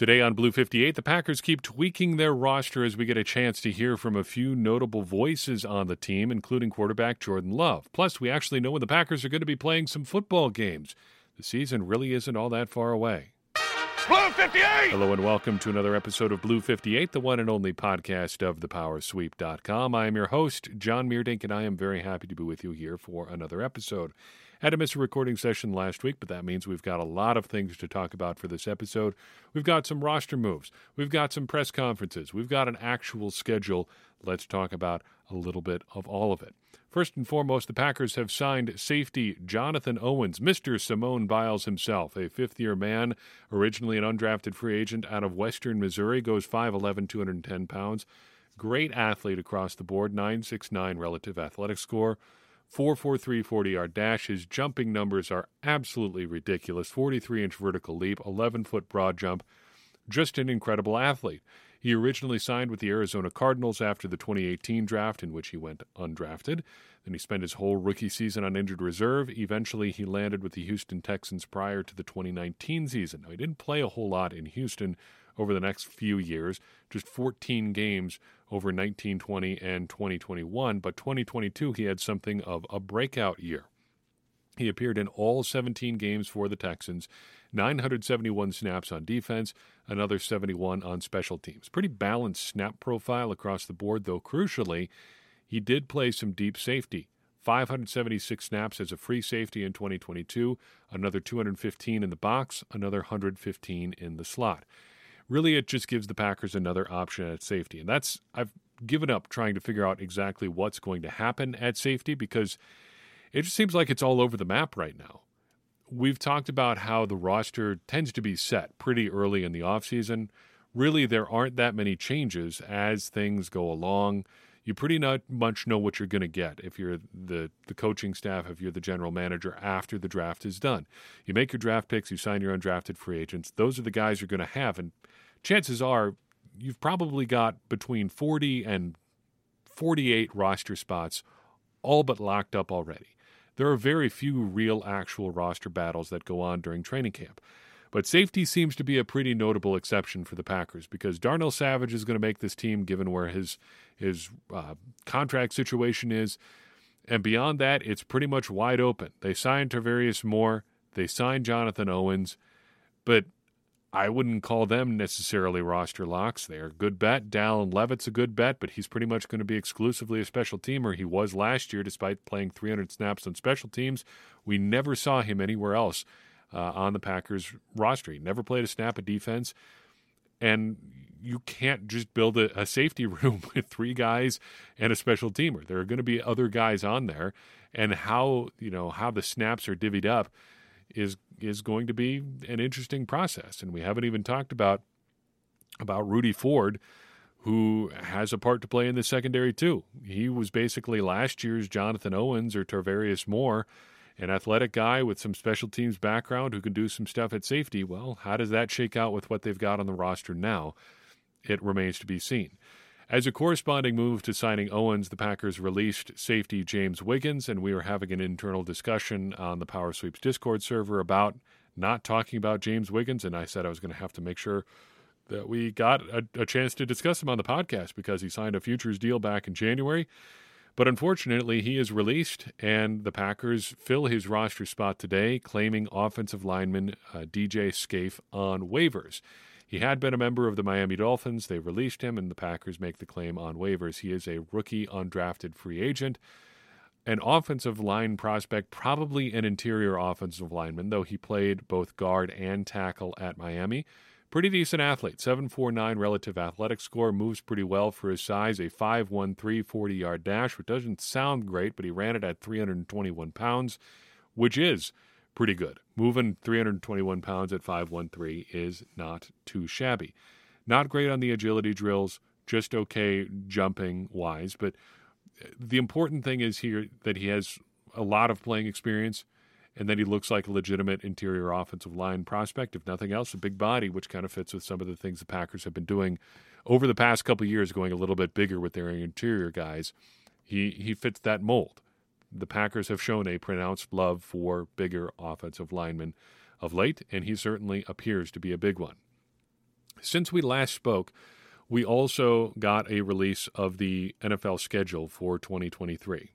Today on Blue 58, the Packers keep tweaking their roster as we get a chance to hear from a few notable voices on the team, including quarterback Jordan Love. Plus, we actually know when the Packers are going to be playing some football games. The season really isn't all that far away. Blue 58! Hello and welcome to another episode of Blue 58, the one and only podcast of thepowersweep.com. I am your host, John Meerdink, and I am very happy to be with you here for another episode. Had to miss a recording session last week, but that means we've got a lot of things to talk about for this episode. We've got some roster moves, we've got some press conferences, we've got an actual schedule. Let's talk about a little bit of all of it. First and foremost, the Packers have signed safety Jonathan Owens, Mr. Simone Biles himself, a fifth year man, originally an undrafted free agent out of Western Missouri, goes 5'11, 210 pounds. Great athlete across the board, 969 relative athletic score. 443 40 yard dash. His jumping numbers are absolutely ridiculous 43 inch vertical leap, 11 foot broad jump. Just an incredible athlete. He originally signed with the Arizona Cardinals after the 2018 draft, in which he went undrafted. Then he spent his whole rookie season on injured reserve. Eventually, he landed with the Houston Texans prior to the 2019 season. Now, he didn't play a whole lot in Houston over the next few years, just 14 games over 1920 and 2021, but 2022 he had something of a breakout year. He appeared in all 17 games for the Texans, 971 snaps on defense, another 71 on special teams. Pretty balanced snap profile across the board, though crucially, he did play some deep safety. 576 snaps as a free safety in 2022, another 215 in the box, another 115 in the slot really it just gives the Packers another option at safety. And that's I've given up trying to figure out exactly what's going to happen at safety because it just seems like it's all over the map right now. We've talked about how the roster tends to be set pretty early in the offseason. Really, there aren't that many changes as things go along. You pretty much know what you're going to get if you're the, the coaching staff, if you're the general manager after the draft is done. You make your draft picks, you sign your undrafted free agents. Those are the guys you're going to have. And chances are you've probably got between 40 and 48 roster spots all but locked up already. There are very few real actual roster battles that go on during training camp. But safety seems to be a pretty notable exception for the Packers because Darnell Savage is going to make this team given where his his uh, contract situation is. And beyond that, it's pretty much wide open. They signed Tarvarius Moore, they signed Jonathan Owens, but I wouldn't call them necessarily roster locks. They're a good bet. Dallin Leavitt's a good bet, but he's pretty much going to be exclusively a special teamer. He was last year, despite playing 300 snaps on special teams. We never saw him anywhere else uh, on the Packers roster. He never played a snap of defense. And you can't just build a, a safety room with three guys and a special teamer. There are going to be other guys on there. And how, you know, how the snaps are divvied up is is going to be an interesting process. And we haven't even talked about about Rudy Ford, who has a part to play in the secondary too. He was basically last year's Jonathan Owens or Tarvarius Moore, an athletic guy with some special teams background who can do some stuff at safety. Well, how does that shake out with what they've got on the roster now? It remains to be seen. As a corresponding move to signing Owens, the Packers released safety James Wiggins, and we were having an internal discussion on the Power Sweeps Discord server about not talking about James Wiggins. And I said I was going to have to make sure that we got a, a chance to discuss him on the podcast because he signed a futures deal back in January. But unfortunately, he is released, and the Packers fill his roster spot today, claiming offensive lineman uh, DJ Scaife on waivers. He had been a member of the Miami Dolphins. They released him, and the Packers make the claim on waivers. He is a rookie undrafted free agent, an offensive line prospect, probably an interior offensive lineman, though he played both guard and tackle at Miami. Pretty decent athlete, 7'4'9 relative athletic score, moves pretty well for his size, a 5'1'3 40 yard dash, which doesn't sound great, but he ran it at 321 pounds, which is pretty good. Moving 321 pounds at 513 is not too shabby. Not great on the agility drills, just okay jumping wise, but the important thing is here that he has a lot of playing experience and then he looks like a legitimate interior offensive line prospect. If nothing else, a big body, which kind of fits with some of the things the Packers have been doing over the past couple years, going a little bit bigger with their interior guys. He he fits that mold the Packers have shown a pronounced love for bigger offensive linemen of late, and he certainly appears to be a big one. Since we last spoke, we also got a release of the NFL schedule for 2023.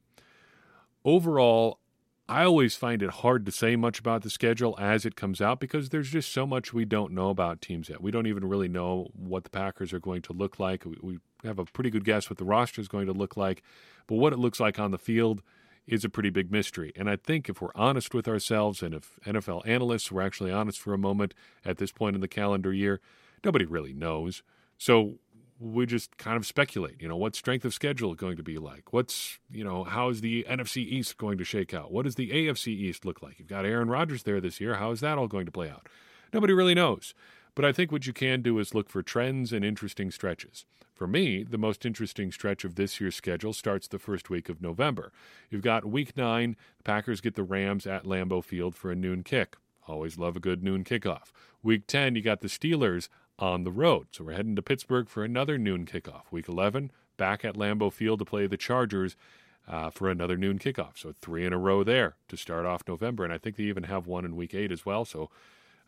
Overall, I always find it hard to say much about the schedule as it comes out because there's just so much we don't know about teams yet. We don't even really know what the Packers are going to look like. We, we have a pretty good guess what the roster is going to look like, but what it looks like on the field is a pretty big mystery. And I think if we're honest with ourselves and if NFL analysts were actually honest for a moment at this point in the calendar year, nobody really knows. So we just kind of speculate. You know, what strength of schedule is going to be like? What's you know, how is the NFC East going to shake out? What does the AFC East look like? You've got Aaron Rodgers there this year. How is that all going to play out? Nobody really knows. But I think what you can do is look for trends and interesting stretches. For me, the most interesting stretch of this year's schedule starts the first week of November. You've got week nine, the Packers get the Rams at Lambeau Field for a noon kick. Always love a good noon kickoff. Week 10, you got the Steelers on the road. So we're heading to Pittsburgh for another noon kickoff. Week 11, back at Lambeau Field to play the Chargers uh, for another noon kickoff. So three in a row there to start off November. And I think they even have one in week 8 as well. So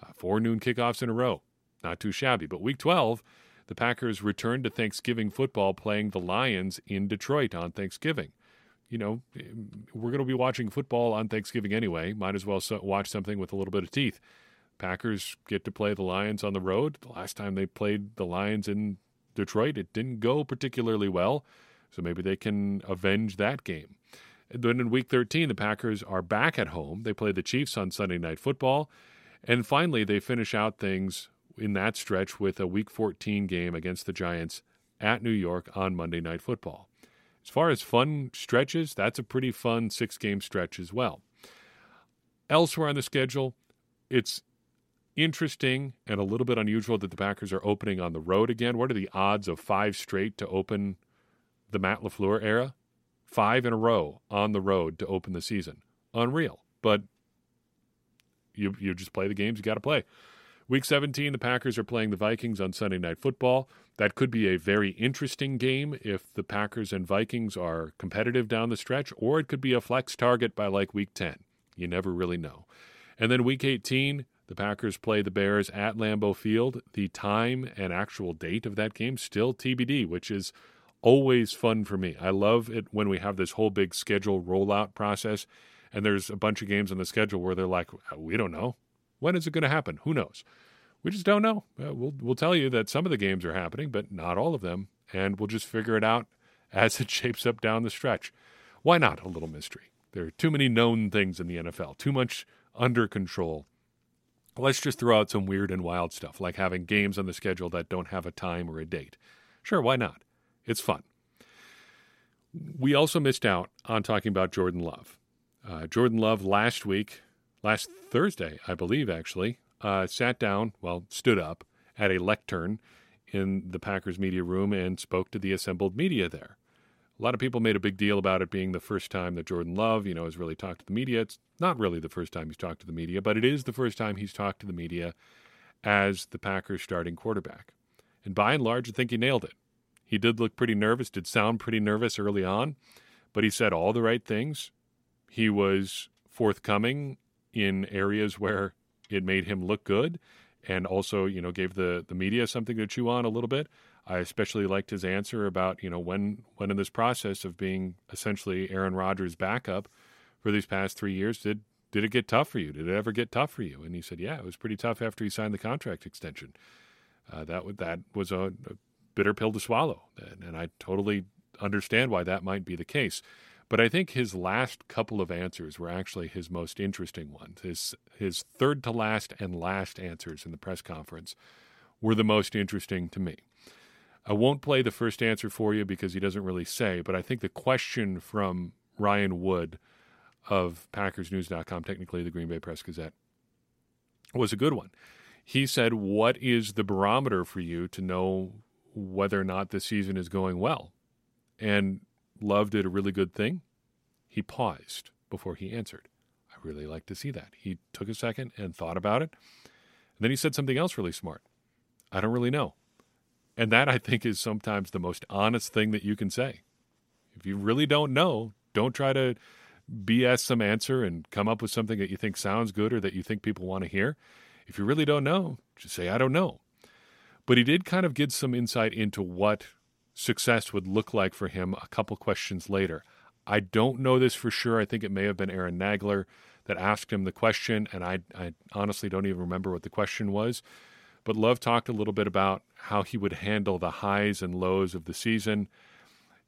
uh, four noon kickoffs in a row. Not too shabby. But week 12, the Packers return to Thanksgiving football playing the Lions in Detroit on Thanksgiving. You know, we're going to be watching football on Thanksgiving anyway. Might as well watch something with a little bit of teeth. Packers get to play the Lions on the road. The last time they played the Lions in Detroit, it didn't go particularly well. So maybe they can avenge that game. And then in week 13, the Packers are back at home. They play the Chiefs on Sunday Night Football. And finally, they finish out things in that stretch with a week 14 game against the Giants at New York on Monday Night Football. As far as fun stretches, that's a pretty fun six game stretch as well. Elsewhere on the schedule, it's interesting and a little bit unusual that the Packers are opening on the road again. What are the odds of five straight to open the Matt LaFleur era? Five in a row on the road to open the season. Unreal. But you you just play the games you got to play. Week 17, the Packers are playing the Vikings on Sunday Night Football. That could be a very interesting game if the Packers and Vikings are competitive down the stretch, or it could be a flex target by like week 10. You never really know. And then week 18, the Packers play the Bears at Lambeau Field. The time and actual date of that game still TBD, which is always fun for me. I love it when we have this whole big schedule rollout process and there's a bunch of games on the schedule where they're like, we don't know. When is it going to happen? Who knows? We just don't know. Uh, we'll we'll tell you that some of the games are happening, but not all of them, and we'll just figure it out as it shapes up down the stretch. Why not a little mystery? There are too many known things in the NFL, too much under control Let's just throw out some weird and wild stuff, like having games on the schedule that don't have a time or a date. Sure, why not? It's fun. We also missed out on talking about Jordan Love. Uh, Jordan Love last week, last Thursday, I believe, actually, uh, sat down, well, stood up at a lectern in the Packers media room and spoke to the assembled media there a lot of people made a big deal about it being the first time that Jordan Love, you know, has really talked to the media. It's not really the first time he's talked to the media, but it is the first time he's talked to the media as the Packers starting quarterback. And by and large, I think he nailed it. He did look pretty nervous, did sound pretty nervous early on, but he said all the right things. He was forthcoming in areas where it made him look good and also, you know, gave the, the media something to chew on a little bit. I especially liked his answer about you know when when in this process of being essentially Aaron Rodgers' backup for these past three years did did it get tough for you? Did it ever get tough for you? And he said, yeah, it was pretty tough after he signed the contract extension. Uh, that that was a, a, bitter pill to swallow, and, and I totally understand why that might be the case. But I think his last couple of answers were actually his most interesting ones. His his third to last and last answers in the press conference were the most interesting to me. I won't play the first answer for you because he doesn't really say, but I think the question from Ryan Wood of PackersNews.com, technically the Green Bay Press Gazette, was a good one. He said, What is the barometer for you to know whether or not the season is going well? And Love did a really good thing. He paused before he answered. I really like to see that. He took a second and thought about it. And then he said something else really smart. I don't really know. And that, I think, is sometimes the most honest thing that you can say. If you really don't know, don't try to BS some answer and come up with something that you think sounds good or that you think people want to hear. If you really don't know, just say, I don't know. But he did kind of get some insight into what success would look like for him a couple questions later. I don't know this for sure. I think it may have been Aaron Nagler that asked him the question, and I, I honestly don't even remember what the question was. But Love talked a little bit about how he would handle the highs and lows of the season.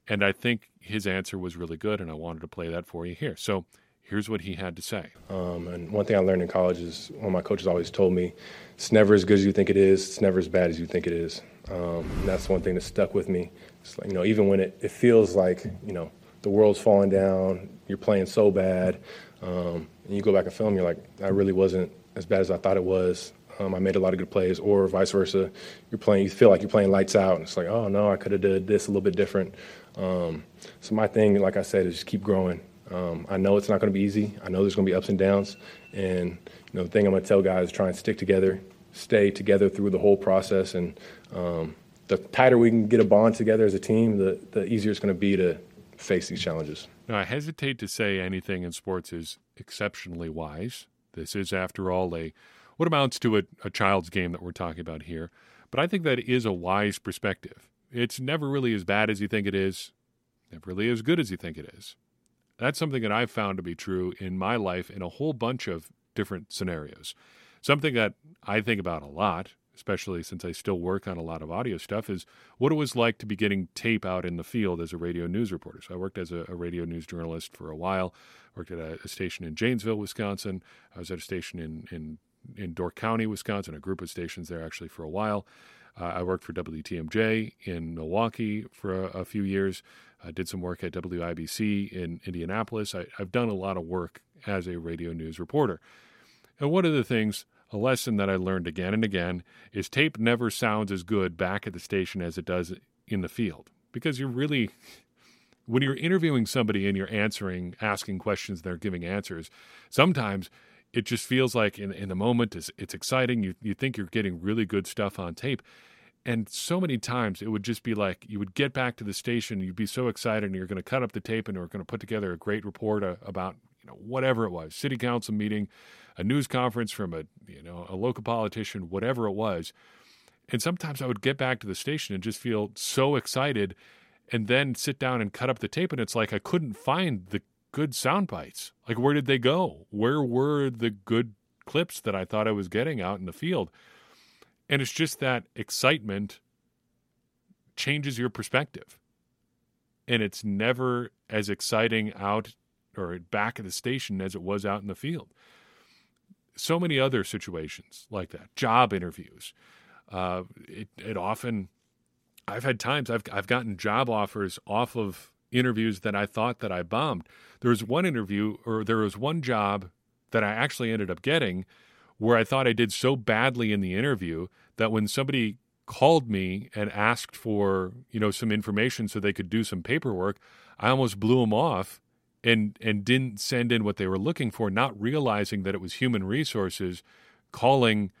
And I think his answer was really good, and I wanted to play that for you here. So here's what he had to say. Um, and one thing I learned in college is one of my coaches always told me it's never as good as you think it is, it's never as bad as you think it is. Um, and that's one thing that stuck with me. It's like, you know, even when it, it feels like, you know, the world's falling down, you're playing so bad, um, and you go back and film, you're like, I really wasn't as bad as I thought it was. Um, I made a lot of good plays, or vice versa. You're playing, you feel like you're playing lights out, and it's like, oh no, I could have did this a little bit different. Um, so my thing, like I said, is just keep growing. Um, I know it's not going to be easy. I know there's going to be ups and downs, and you know the thing I'm going to tell guys is try and stick together, stay together through the whole process, and um, the tighter we can get a bond together as a team, the the easier it's going to be to face these challenges. Now, I hesitate to say anything in sports is exceptionally wise. This is, after all, a what amounts to a, a child's game that we're talking about here. But I think that is a wise perspective. It's never really as bad as you think it is, never really as good as you think it is. That's something that I've found to be true in my life in a whole bunch of different scenarios. Something that I think about a lot, especially since I still work on a lot of audio stuff, is what it was like to be getting tape out in the field as a radio news reporter. So I worked as a, a radio news journalist for a while, worked at a, a, station in Janesville, Wisconsin. I was at a station in, in in Door County, Wisconsin, a group of stations there actually for a while. Uh, I worked for WTMJ in Milwaukee for a, a few years. I did some work at WIBC in Indianapolis. I, I've done a lot of work as a radio news reporter. And one of the things, a lesson that I learned again and again, is tape never sounds as good back at the station as it does in the field. Because you're really, when you're interviewing somebody and you're answering, asking questions, they're giving answers, sometimes it just feels like in, in the moment it's, it's exciting. You, you think you're getting really good stuff on tape. And so many times it would just be like you would get back to the station, you'd be so excited, and you're going to cut up the tape and you're going to put together a great report uh, about you know whatever it was, city council meeting, a news conference from a you know a local politician, whatever it was. And sometimes I would get back to the station and just feel so excited, and then sit down and cut up the tape, and it's like I couldn't find the good sound bites. Like, where did they go? Where were the good clips that I thought I was getting out in the field? And it's just that excitement changes your perspective. And it's never as exciting out or back at the station as it was out in the field. So many other situations like that, job interviews. Uh, it, it often, I've had times I've, I've gotten job offers off of interviews that I thought that I bombed. There was one interview, or there was one job that I actually ended up getting where I thought I did so badly in the interview that when somebody called me and asked for you know some information so they could do some paperwork, I almost blew them off and and didn't send in what they were looking for, not realizing that it was human resources calling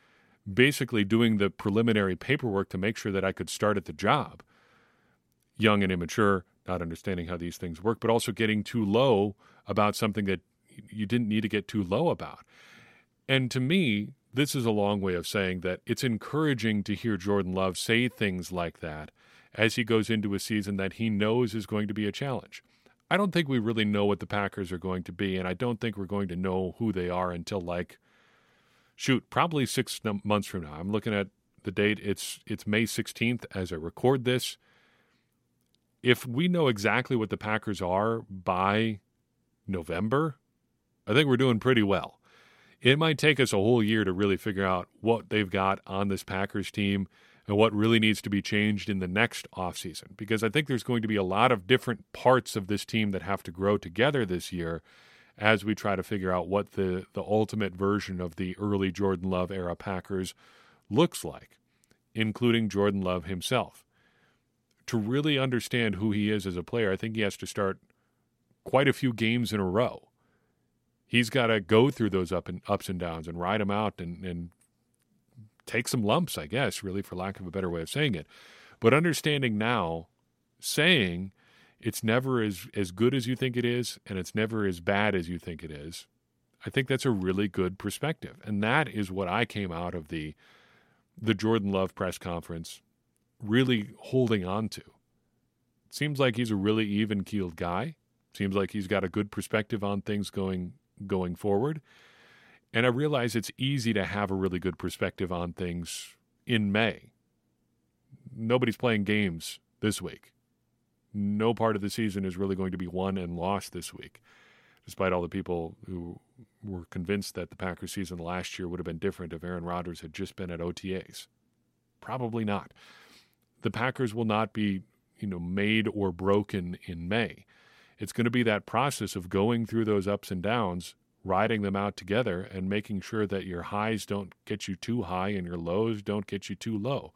basically doing the preliminary paperwork to make sure that I could start at the job. Young and immature, not understanding how these things work, but also getting too low about something that you didn't need to get too low about. And to me, this is a long way of saying that it's encouraging to hear Jordan Love say things like that as he goes into a season that he knows is going to be a challenge. I don't think we really know what the Packers are going to be, and I don't think we're going to know who they are until like, shoot, probably six months from now. I'm looking at the date. It's it's May 16th as I record this if we know exactly what the Packers are by November, I think we're doing pretty well. It might take us a whole year to really figure out what they've got on this Packers team and what really needs to be changed in the next offseason because I think there's going to be a lot of different parts of this team that have to grow together this year as we try to figure out what the, the ultimate version of the early Jordan Love era Packers looks like, including Jordan Love himself to really understand who he is as a player, I think he has to start quite a few games in a row. He's got to go through those up and ups and downs and ride them out and, and take some lumps, I guess, really, for lack of a better way of saying it. But understanding now, saying it's never as, as good as you think it is and it's never as bad as you think it is, I think that's a really good perspective. And that is what I came out of the the Jordan Love press conference really holding on to. It seems like he's a really even keeled guy. Seems like he's got a good perspective on things going going forward. And I realize it's easy to have a really good perspective on things in May. Nobody's playing games this week. No part of the season is really going to be won and lost this week, despite all the people who were convinced that the Packers season last year would have been different if Aaron Rodgers had just been at OTAs. Probably not. The Packers will not be, you know, made or broken in May. It's going to be that process of going through those ups and downs, riding them out together, and making sure that your highs don't get you too high and your lows don't get you too low.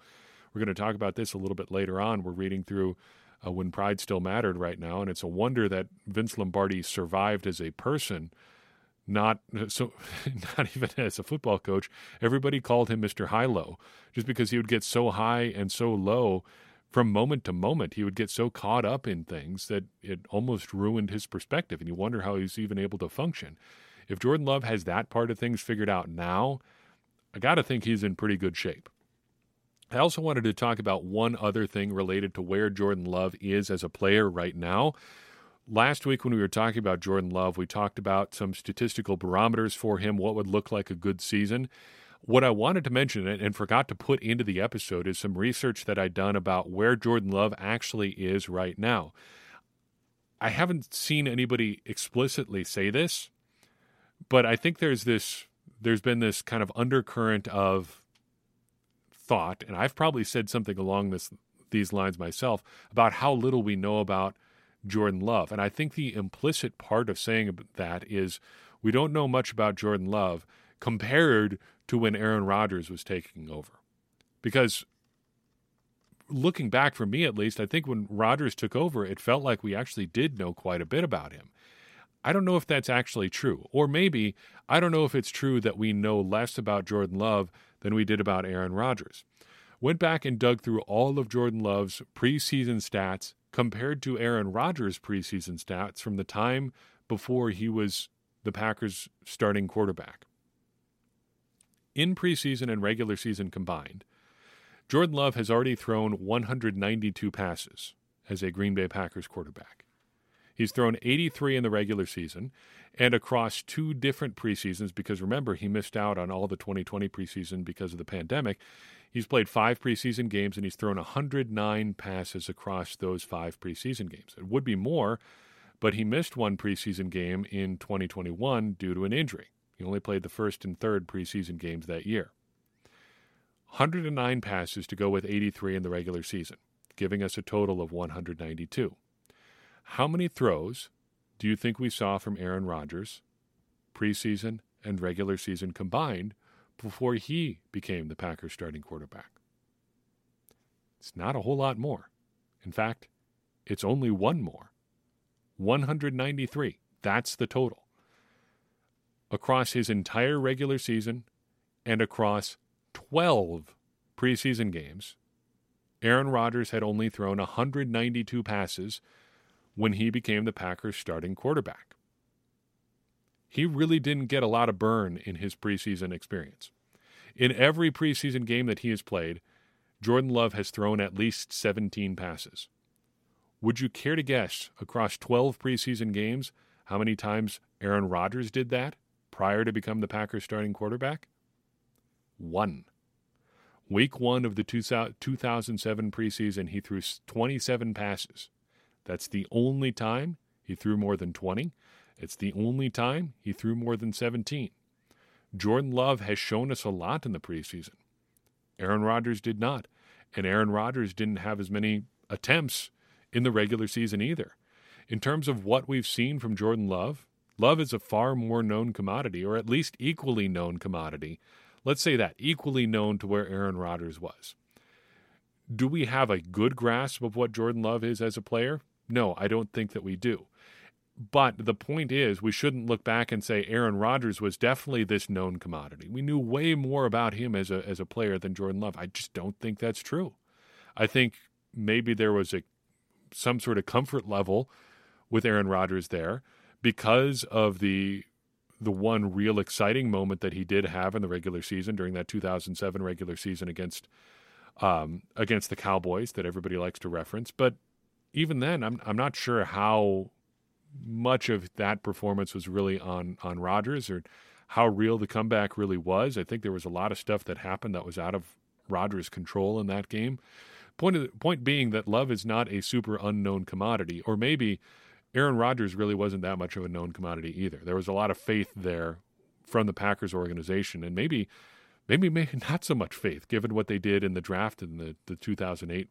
We're going to talk about this a little bit later on. We're reading through uh, When Pride Still Mattered right now, and it's a wonder that Vince Lombardi survived as a person not so not even as a football coach everybody called him mr high low just because he would get so high and so low from moment to moment. He would get so caught up in things that it almost ruined his perspective and you wonder how he's even able to function. If jordan love has that part of things figured out now i got to think he's in pretty good shape. I also wanted to talk about one other thing related to where jordan love is as a player right now Last week, when we were talking about Jordan Love, we talked about some statistical barometers for him, what would look like a good season. What I wanted to mention and forgot to put into the episode is some research that I'd done about where Jordan Love actually is right now. I haven't seen anybody explicitly say this, but I think there's this there's been this kind of undercurrent of thought, and I've probably said something along this these lines myself about how little we know about Jordan Love. And I think the implicit part of saying that is we don't know much about Jordan Love compared to when Aaron Rodgers was taking over. Because looking back for me at least, I think when Rodgers took over, it felt like we actually did know quite a bit about him. I don't know if that's actually true. Or maybe I don't know if it's true that we know less about Jordan Love than we did about Aaron Rodgers. Went back and dug through all of Jordan Love's preseason stats compared to Aaron Rodgers' preseason stats from the time before he was the Packers' starting quarterback. In preseason and regular season combined, Jordan Love has already thrown 192 passes as a Green Bay Packers quarterback. He's thrown 83 in the regular season and across two different preseasons because remember, he missed out on all the 2020 preseason because of the pandemic. He's played five preseason games and he's thrown 109 passes across those five preseason games. It would be more, but he missed one preseason game in 2021 due to an injury. He only played the first and third preseason games that year. 109 passes to go with 83 in the regular season, giving us a total of 192. How many throws do you think we saw from Aaron Rodgers, preseason and regular season combined, before he became the Packers starting quarterback. It's not a whole lot more. In fact, it's only one more 193. That's the total. Across his entire regular season and across 12 preseason games, Aaron Rodgers had only thrown 192 passes when he became the Packers starting quarterback he really didn't get a lot of burn in his preseason experience. In every preseason game that he has played, Jordan Love has thrown at least 17 passes. Would you care to guess across 12 preseason games how many times Aaron Rodgers did that prior to become the Packers starting quarterback? One. Week one of the 2007 preseason, he threw 27 passes. That's the only time he threw more than 20. It's the only time he threw more than 17. Jordan Love has shown us a lot in the preseason. Aaron Rodgers did not. And Aaron Rodgers didn't have as many attempts in the regular season either. In terms of what we've seen from Jordan Love, Love is a far more known commodity, or at least equally known commodity. Let's say that, equally known to where Aaron Rodgers was. Do we have a good grasp of what Jordan Love is as a player? No, I don't think that we do. But the point is, we shouldn't look back and say Aaron Rodgers was definitely this known commodity. We knew way more about him as a as a player than Jordan Love. I just don't think that's true. I think maybe there was a some sort of comfort level with Aaron Rodgers there because of the the one real exciting moment that he did have in the regular season during that 2007 regular season against um, against the Cowboys that everybody likes to reference. But even then, I'm I'm not sure how much of that performance was really on on Rodgers or how real the comeback really was. I think there was a lot of stuff that happened that was out of Rodgers' control in that game. Point of, point being that Love is not a super unknown commodity, or maybe Aaron Rodgers really wasn't that much of a known commodity either. There was a lot of faith there from the Packers organization, and maybe maybe maybe not so much faith given what they did in the draft in the, the 2008,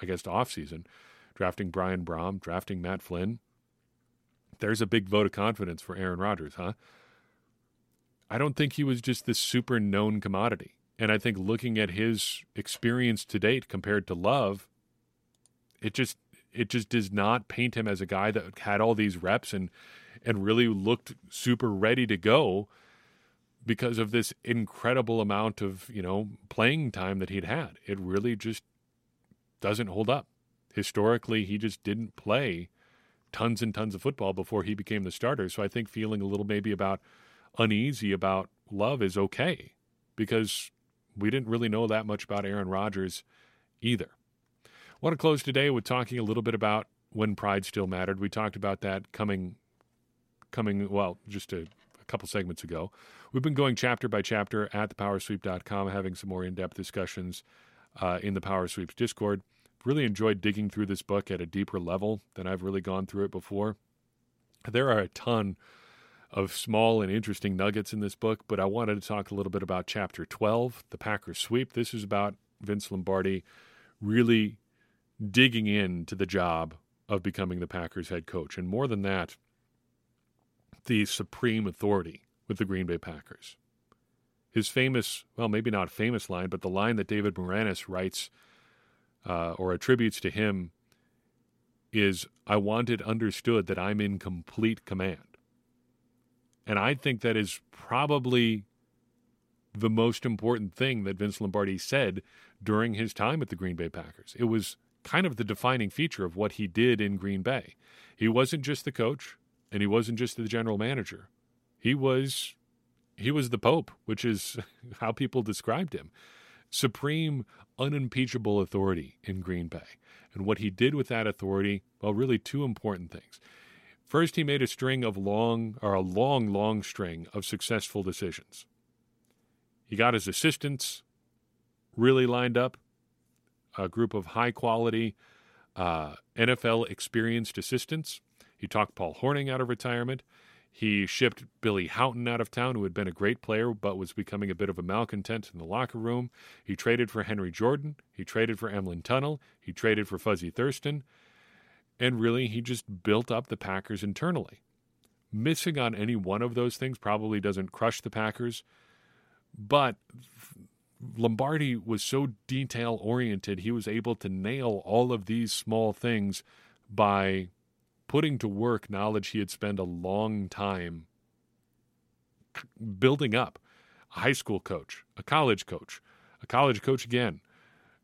I guess, offseason, drafting Brian Brohm, drafting Matt Flynn. There's a big vote of confidence for Aaron Rodgers, huh? I don't think he was just this super known commodity. And I think looking at his experience to date compared to Love, it just it just does not paint him as a guy that had all these reps and and really looked super ready to go because of this incredible amount of, you know, playing time that he'd had. It really just doesn't hold up. Historically, he just didn't play tons and tons of football before he became the starter. So I think feeling a little maybe about uneasy about Love is okay because we didn't really know that much about Aaron Rodgers either. I want to close today with talking a little bit about when pride still mattered. We talked about that coming, coming well, just a, a couple segments ago. We've been going chapter by chapter at thepowersweep.com, having some more in-depth discussions uh, in the Power Sweeps Discord. Really enjoyed digging through this book at a deeper level than I've really gone through it before. There are a ton of small and interesting nuggets in this book, but I wanted to talk a little bit about chapter 12, the Packers sweep. This is about Vince Lombardi really digging into the job of becoming the Packers head coach. And more than that, the supreme authority with the Green Bay Packers. His famous, well, maybe not famous line, but the line that David Maraniss writes uh, or attributes to him is I want it understood that I'm in complete command. And I think that is probably the most important thing that Vince Lombardi said during his time at the Green Bay Packers. It was kind of the defining feature of what he did in Green Bay. He wasn't just the coach and he wasn't just the general manager. He was he was the pope, which is how people described him. Supreme unimpeachable authority in Green Bay. And what he did with that authority, well really two important things. First, he made a string of long, or a long, long string of successful decisions. He got his assistants really lined up, a group of high quality uh, NFL experienced assistants. He talked Paul Hornung out of retirement. He shipped Billy Howton out of town, who had been a great player but was becoming a bit of a malcontent in the locker room. He traded for Henry Jordan. He traded for Emlen Tunnell. He traded for Fuzzy Thurston. And really, he just built up the Packers internally. Missing on any one of those things probably doesn't crush the Packers, but Lombardi was so detail oriented, he was able to nail all of these small things by putting to work knowledge he had spent a long time building up. A high school coach, a college coach, a college coach again,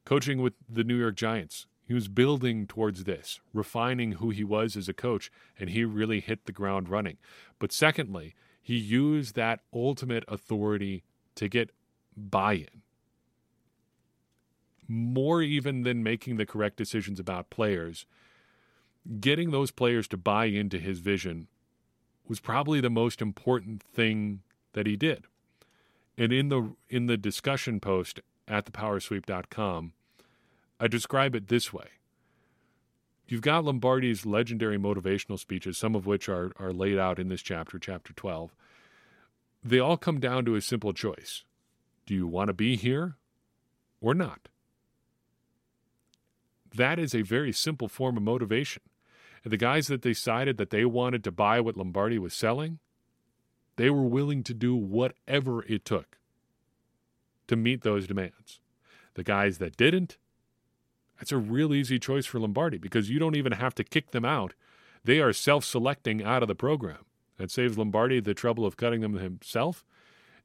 coaching with the New York Giants, he was building towards this, refining who he was as a coach, and he really hit the ground running. But secondly, he used that ultimate authority to get buy in. More even than making the correct decisions about players, getting those players to buy into his vision was probably the most important thing that he did. And in the in the discussion post at thepowersweep.com, I describe it this way. You've got Lombardi's legendary motivational speeches, some of which are, are laid out in this chapter, chapter 12. They all come down to a simple choice Do you want to be here or not? That is a very simple form of motivation. The guys that decided that they wanted to buy what Lombardi was selling, they were willing to do whatever it took to meet those demands. The guys that didn't, that's a real easy choice for Lombardi because you don't even have to kick them out. They are self selecting out of the program. That saves Lombardi the trouble of cutting them himself.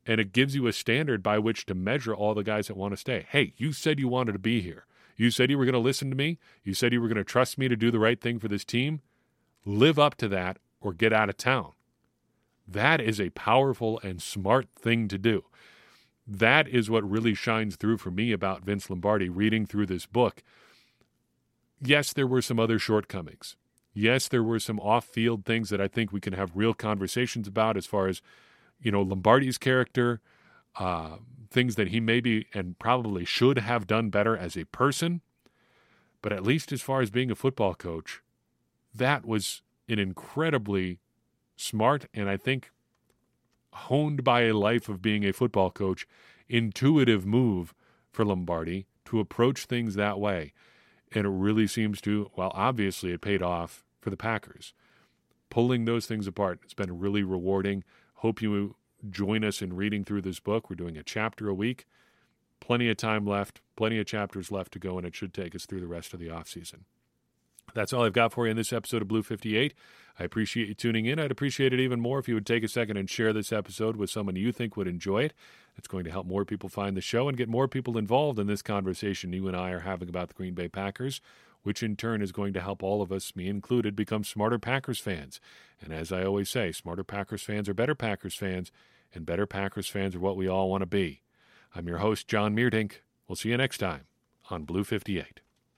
And it gives you a standard by which to measure all the guys that want to stay. Hey, you said you wanted to be here. You said you were going to listen to me. You said you were going to trust me to do the right thing for this team. Live up to that or get out of town. That is a powerful and smart thing to do. That is what really shines through for me about Vince Lombardi reading through this book. Yes, there were some other shortcomings. Yes, there were some off field things that I think we can have real conversations about as far as, you know, Lombardi's character, uh, things that he maybe and probably should have done better as a person. But at least as far as being a football coach, that was an incredibly smart and I think honed by a life of being a football coach, intuitive move for Lombardi to approach things that way. And it really seems to, well, obviously it paid off for the Packers. Pulling those things apart, it's been really rewarding. Hope you join us in reading through this book. We're doing a chapter a week. Plenty of time left, plenty of chapters left to go, and it should take us through the rest of the off season. That's all I've got for you in this episode of Blue 58. I appreciate you tuning in. I'd appreciate it even more if you would take a second and share this episode with someone you think would enjoy it. It's going to help more people find the show and get more people involved in this conversation you and I are having about the Green Bay Packers, which in turn is going to help all of us, me included, become smarter Packers fans. And as I always say, smarter Packers fans are better Packers fans, and better Packers fans are what we all want to be. I'm your host, John Meerdink. We'll see you next time on Blue 58.